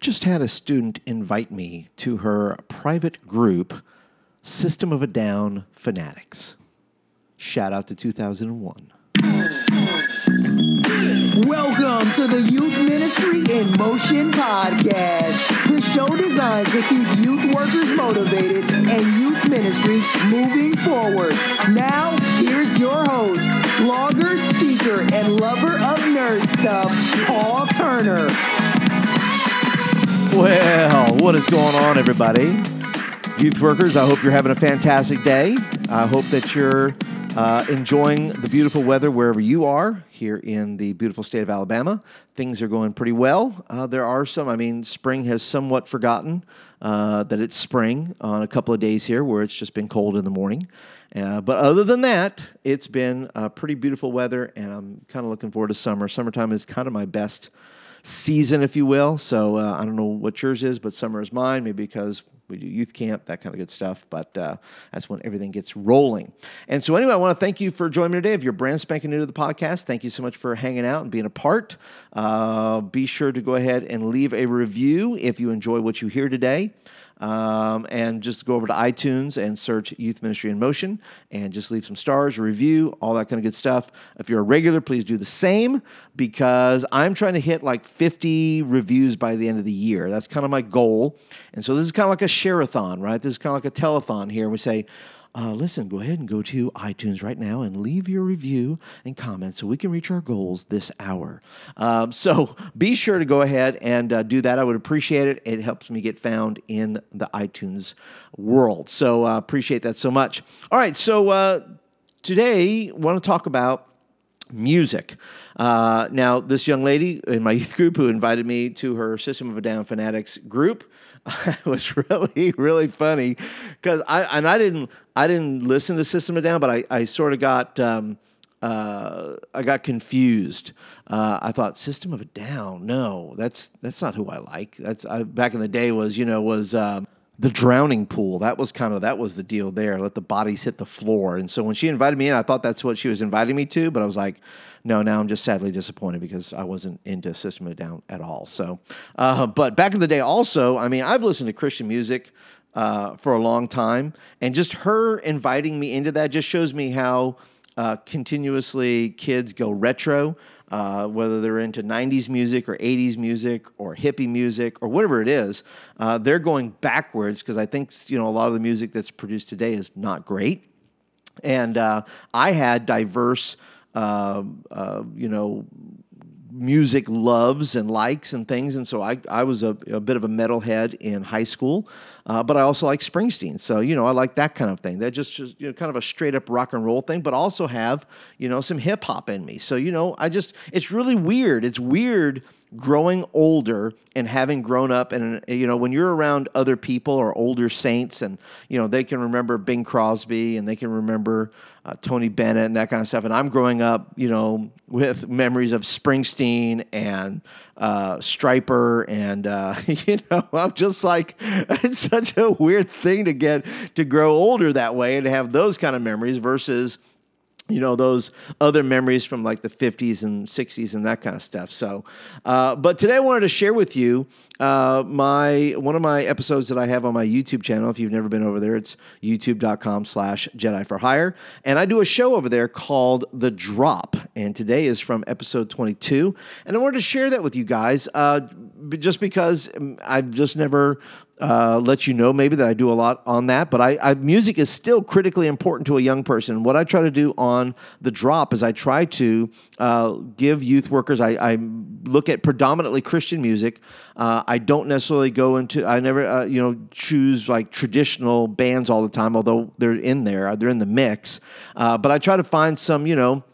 just had a student invite me to her private group, System of a Down Fanatics. Shout out to 2001. Welcome to the Youth Ministry in Motion podcast, the show designed to keep youth workers motivated and youth ministries moving forward. Now, here's your host, blogger, speaker, and lover of nerd stuff, Paul Turner. Well, what is going on, everybody? Youth workers, I hope you're having a fantastic day. I hope that you're uh, enjoying the beautiful weather wherever you are here in the beautiful state of Alabama. Things are going pretty well. Uh, there are some, I mean, spring has somewhat forgotten uh, that it's spring on a couple of days here where it's just been cold in the morning. Uh, but other than that, it's been uh, pretty beautiful weather, and I'm kind of looking forward to summer. Summertime is kind of my best season, if you will. So uh, I don't know what yours is, but summer is mine, maybe because we do youth camp, that kind of good stuff. But uh, that's when everything gets rolling. And so, anyway, I want to thank you for joining me today. If you're brand spanking new to the podcast, thank you so much for hanging out and being a part. Uh, be sure to go ahead and leave a review if you enjoy what you hear today. Um, and just go over to iTunes and search Youth Ministry in Motion and just leave some stars, review, all that kind of good stuff. If you're a regular, please do the same because I'm trying to hit like 50 reviews by the end of the year. That's kind of my goal. And so this is kind of like a share-a-thon, right? This is kind of like a telethon here. We say, uh, listen, go ahead and go to iTunes right now and leave your review and comment so we can reach our goals this hour. Um, so be sure to go ahead and uh, do that. I would appreciate it. It helps me get found in the iTunes world. So uh, appreciate that so much. All right, so uh, today I want to talk about music. Uh, now, this young lady in my youth group who invited me to her System of a Down Fanatics group was really, really funny because I and I didn't I didn't listen to System of Down, but I, I sort of got um, uh, I got confused. Uh, I thought System of a Down, no, that's that's not who I like. That's I, back in the day was you know was. Um, the drowning pool. That was kind of that was the deal there. Let the bodies hit the floor. And so when she invited me in, I thought that's what she was inviting me to, but I was like, no, now I'm just sadly disappointed because I wasn't into System of Down at all. So, uh, but back in the day, also, I mean, I've listened to Christian music uh, for a long time, and just her inviting me into that just shows me how uh, continuously kids go retro. Uh, whether they're into 90s music or 80s music or hippie music or whatever it is, uh, they're going backwards because I think you know a lot of the music that's produced today is not great. And uh, I had diverse, uh, uh, you know, music loves and likes and things. And so I, I was a, a bit of a metalhead in high school, uh, but I also like Springsteen. So, you know, I like that kind of thing. That just, just you know, kind of a straight up rock and roll thing, but also have, you know, some hip hop in me. So, you know, I just, it's really weird. It's weird growing older and having grown up and you know when you're around other people or older saints and you know they can remember Bing Crosby and they can remember uh, Tony Bennett and that kind of stuff. And I'm growing up you know with memories of Springsteen and uh, Stryper and uh, you know I'm just like it's such a weird thing to get to grow older that way and have those kind of memories versus you know those other memories from like the 50s and 60s and that kind of stuff. So uh, but today i wanted to share with you uh, my one of my episodes that i have on my youtube channel. If you've never been over there it's youtube.com slash jedi for hire. And i do a show over there called the drop. And today is from episode 22 and i wanted to share that with you guys uh, just because um, i've just never uh, let you know maybe that I do a lot on that. But I, I, music is still critically important to a young person. What I try to do on the drop is I try to uh, give youth workers. I, I, look at predominantly Christian music. Uh, I don't necessarily go into. I never uh, you know choose like traditional bands all the time, although they're in there. They're in the mix. Uh, but I try to find some you know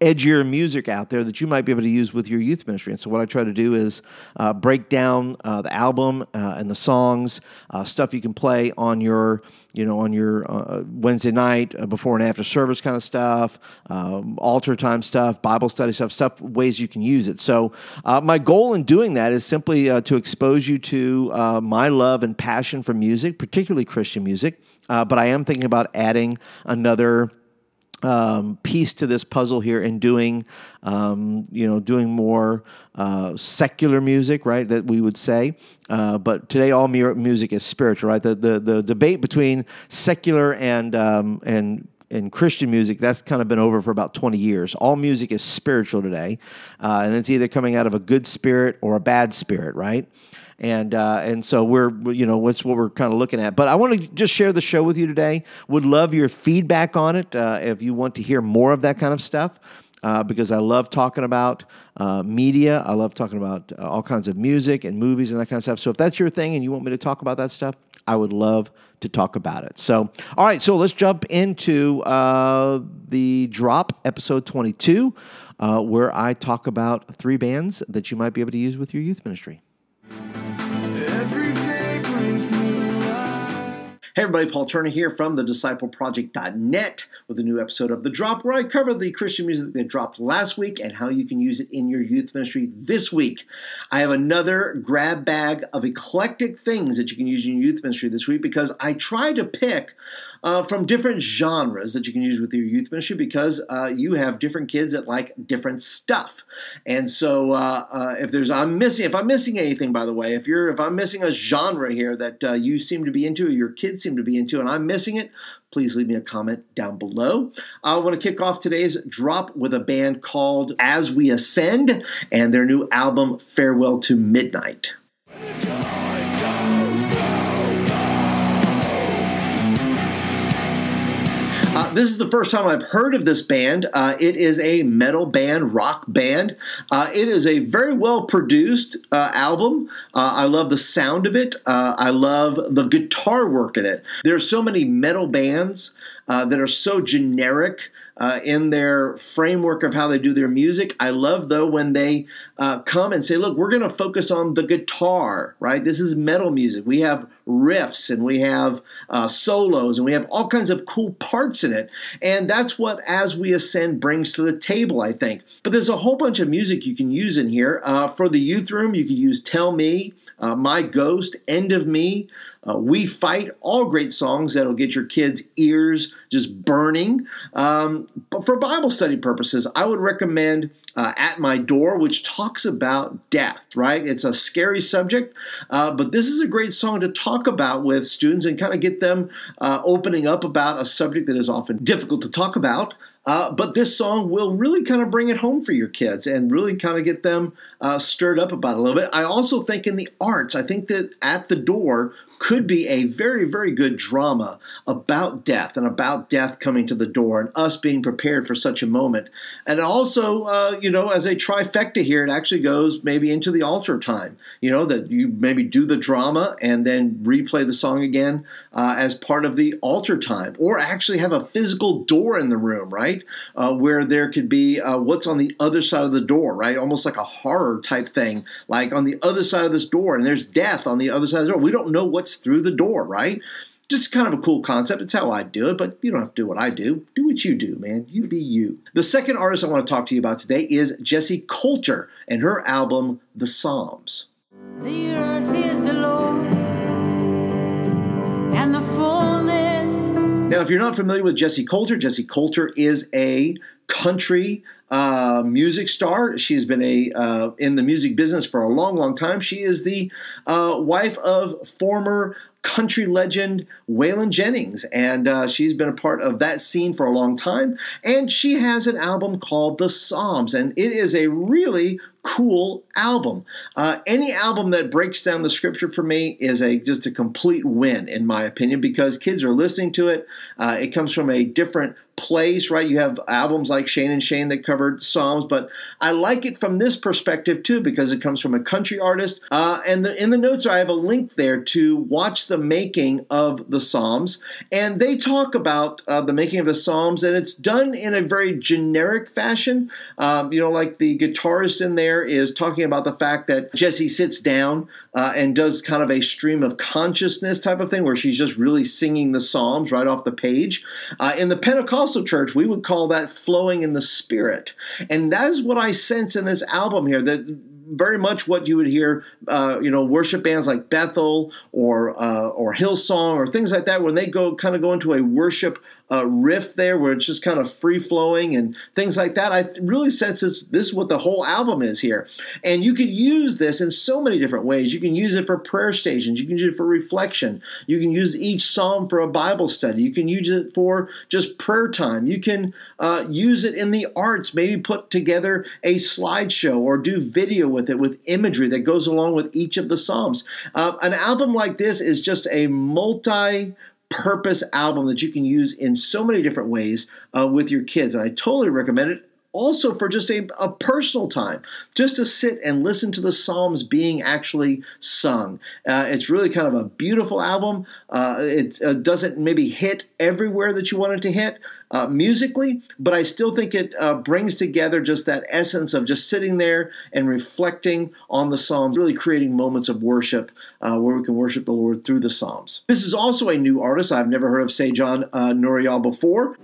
edgier music out there that you might be able to use with your youth ministry. And so, what I try to do is uh, break down uh, the album uh, and the songs, uh, stuff you can play on your, you know, on your uh, Wednesday night uh, before and after service kind of stuff, um, altar time stuff, Bible study stuff, stuff ways you can use it. So, my goal in doing that is simply to expose you to my love and passion for music, particularly Christian music. but I am thinking about adding another um, piece to this puzzle here in doing, um, you know, doing more uh, secular music, right? That we would say. Uh, but today, all music is spiritual, right? The, the the debate between secular and um, and and Christian music, that's kind of been over for about 20 years. All music is spiritual today, uh, and it's either coming out of a good spirit or a bad spirit, right? And uh, and so we're you know what's what we're kind of looking at. But I want to just share the show with you today. Would love your feedback on it uh, if you want to hear more of that kind of stuff. Uh, because I love talking about uh, media. I love talking about uh, all kinds of music and movies and that kind of stuff. So if that's your thing and you want me to talk about that stuff, I would love to talk about it. So, all right, so let's jump into uh, the drop episode 22, uh, where I talk about three bands that you might be able to use with your youth ministry. Hey everybody, Paul Turner here from the discipleproject.net with a new episode of The Drop where I cover the Christian music that dropped last week and how you can use it in your youth ministry this week. I have another grab bag of eclectic things that you can use in your youth ministry this week because I try to pick uh, from different genres that you can use with your youth ministry because uh, you have different kids that like different stuff. And so, uh, uh if there's I'm missing if I'm missing anything, by the way, if you're if I'm missing a genre here that uh, you seem to be into or your kids seem to be into, and I'm missing it, please leave me a comment down below. I want to kick off today's drop with a band called As We Ascend and their new album Farewell to Midnight. This is the first time I've heard of this band. Uh, it is a metal band, rock band. Uh, it is a very well produced uh, album. Uh, I love the sound of it. Uh, I love the guitar work in it. There are so many metal bands that are so generic uh, in their framework of how they do their music. I love though when they uh, come and say, "Look, we're going to focus on the guitar, right? This is metal music. We have riffs and we have uh, solos and we have all kinds of cool parts in it." And that's what As We Ascend brings to the table, I think. But there's a whole bunch of music you can use in here. Uh, for the youth room, you can use "Tell Me," uh, "My Ghost," "End of Me." Uh, we Fight, all great songs that'll get your kids' ears just burning. Um, but for Bible study purposes, I would recommend uh, At My Door, which talks about death, right? It's a scary subject, uh, but this is a great song to talk about with students and kind of get them uh, opening up about a subject that is often difficult to talk about. Uh, but this song will really kind of bring it home for your kids and really kind of get them uh, stirred up about a little bit. I also think in the arts, I think that At the Door could be a very, very good drama about death and about death coming to the door and us being prepared for such a moment. And also, uh, you know, as a trifecta here, it actually goes maybe into the altar time, you know, that you maybe do the drama and then replay the song again uh, as part of the altar time, or actually have a physical door in the room, right? Uh, where there could be uh, what's on the other side of the door, right? Almost like a horror type thing, like on the other side of this door, and there's death on the other side of the door. We don't know what's through the door, right? Just kind of a cool concept. It's how I do it, but you don't have to do what I do. Do what you do, man. You be you. The second artist I want to talk to you about today is Jessi Colter and her album, The Psalms. The earth is the Lord's Now, if you're not familiar with Jessi Colter, Jessi Colter is a country uh, music star. She's been a uh, in the music business for a long, long time. She is the uh, wife of former country legend Waylon Jennings, and uh, she's been a part of that scene for a long time. And she has an album called The Psalms, and it is a really cool album. Uh, any album that breaks down the scripture for me is a just a complete win, in my opinion, because kids are listening to it. Uh, it comes from a different place, right? You have albums like Shane and Shane that covered Psalms, but I like it from this perspective too because it comes from a country artist. Uh, and the, in the notes, I have a link there to watch the making of the Psalms, and they talk about uh, the making of the Psalms, and it's done in a very generic fashion. Um, you know, like the guitarist in there is talking about the fact that Jessi sits down uh, and does kind of a stream of consciousness type of thing where she's just really singing the Psalms right off the page. Uh, in the Pentecostal church, we would call that flowing in the Spirit. And that is what I sense in this album here that very much what you would hear, uh, you know, worship bands like Bethel or uh, or Hillsong or things like that when they go kind of go into a worship uh, riff there where it's just kind of free flowing and things like that. I really sense this, this is what the whole album is here. And you could use this in so many different ways. You can use it for prayer stations, you can use it for reflection, you can use each psalm for a Bible study, you can use it for just prayer time, you can uh, use it in the arts, maybe put together a slideshow or do video with it with imagery that goes along with each of the psalms. Uh, an album like this is just a multi purpose album that you can use in so many different ways uh, with your kids. And I totally recommend it. Also, for just a, a personal time, just to sit and listen to the Psalms being actually sung. Uh, it's really kind of a beautiful album. Uh, it uh, doesn't maybe hit everywhere that you want it to hit, uh, musically, but I still think it uh, brings together just that essence of just sitting there and reflecting on the Psalms, really creating moments of worship uh, where we can worship the Lord through the Psalms. This is also a new artist. I've never heard of Sajan uh, Nauriyal before.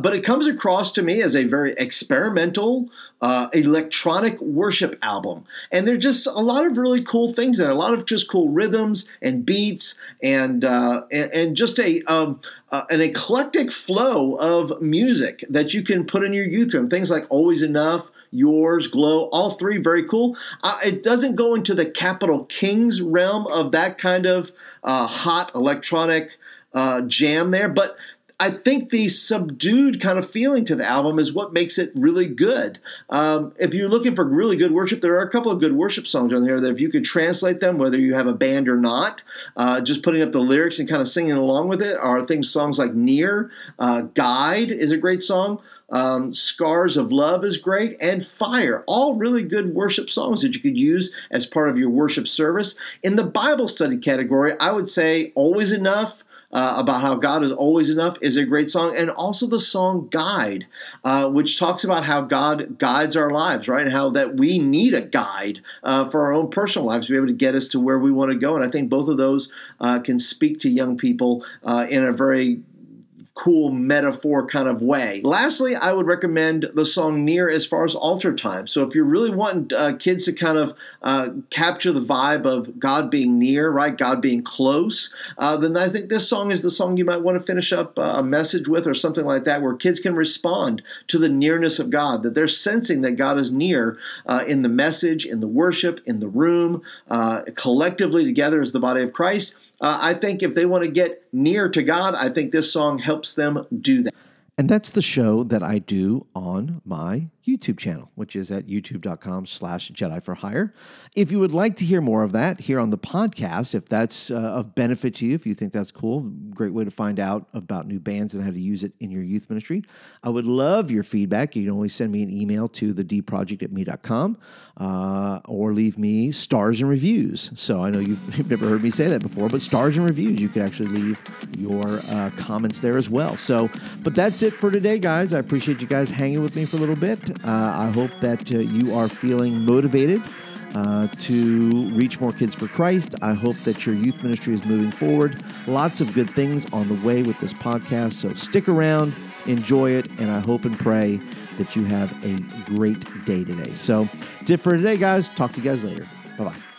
But it comes across to me as a very experimental uh, electronic worship album. And there are just a lot of really cool things and a lot of just cool rhythms and beats and uh, and, and, just a um, uh, an eclectic flow of music that you can put in your youth room. Things like Always Enough, Yours, Glow, all three very cool. Uh, it doesn't go into the Capital Kings realm of that kind of uh, hot electronic uh, jam there, but I think the subdued kind of feeling to the album is what makes it really good. Um, if you're looking for really good worship, there are a couple of good worship songs on here that if you could translate them, whether you have a band or not, uh, just putting up the lyrics and kind of singing along with it are things songs like "Near," uh, "Guide" is a great song. Um, Scars of Love is great, and Fire. All really good worship songs that you could use as part of your worship service. In the Bible study category, I would say Always Enough, uh, about how God is always enough is a great song, and also the song Guide, uh, which talks about how God guides our lives, right? And how that we need a guide uh, for our own personal lives to be able to get us to where we want to go. And I think both of those uh, can speak to young people uh, in a very cool metaphor kind of way. Lastly, I would recommend the song Near as far as altar time. So if you're really wanting uh, kids to kind of uh, capture the vibe of God being near, right, God being close, uh, then I think this song is the song you might want to finish up uh, a message with or something like that where kids can respond to the nearness of God, that they're sensing that God is near uh, in the message, in the worship, in the room, uh, collectively together as the body of Christ. I think if they want to get near to God, I think this song helps them do that. And that's the show that I do on my YouTube channel, which is at youtube.com slash Jedi for Hire. If you would like to hear more of that here on the podcast, if that's uh, of benefit to you, if you think that's cool, great way to find out about new bands and how to use it in your youth ministry. I would love your feedback. You can always send me an email to the dproject at me.com uh, or leave me stars and reviews. So I know you've never heard me say that before, but stars and reviews, you can actually leave your uh, comments there as well. So, but that's it for today, guys. I appreciate you guys hanging with me for a little bit. Uh, I hope that uh, you are feeling motivated uh, to reach more kids for Christ. I hope that your youth ministry is moving forward. Lots of good things on the way with this podcast. So stick around, enjoy it, and I hope and pray that you have a great day today. So that's it for today, guys. Talk to you guys later. Bye bye.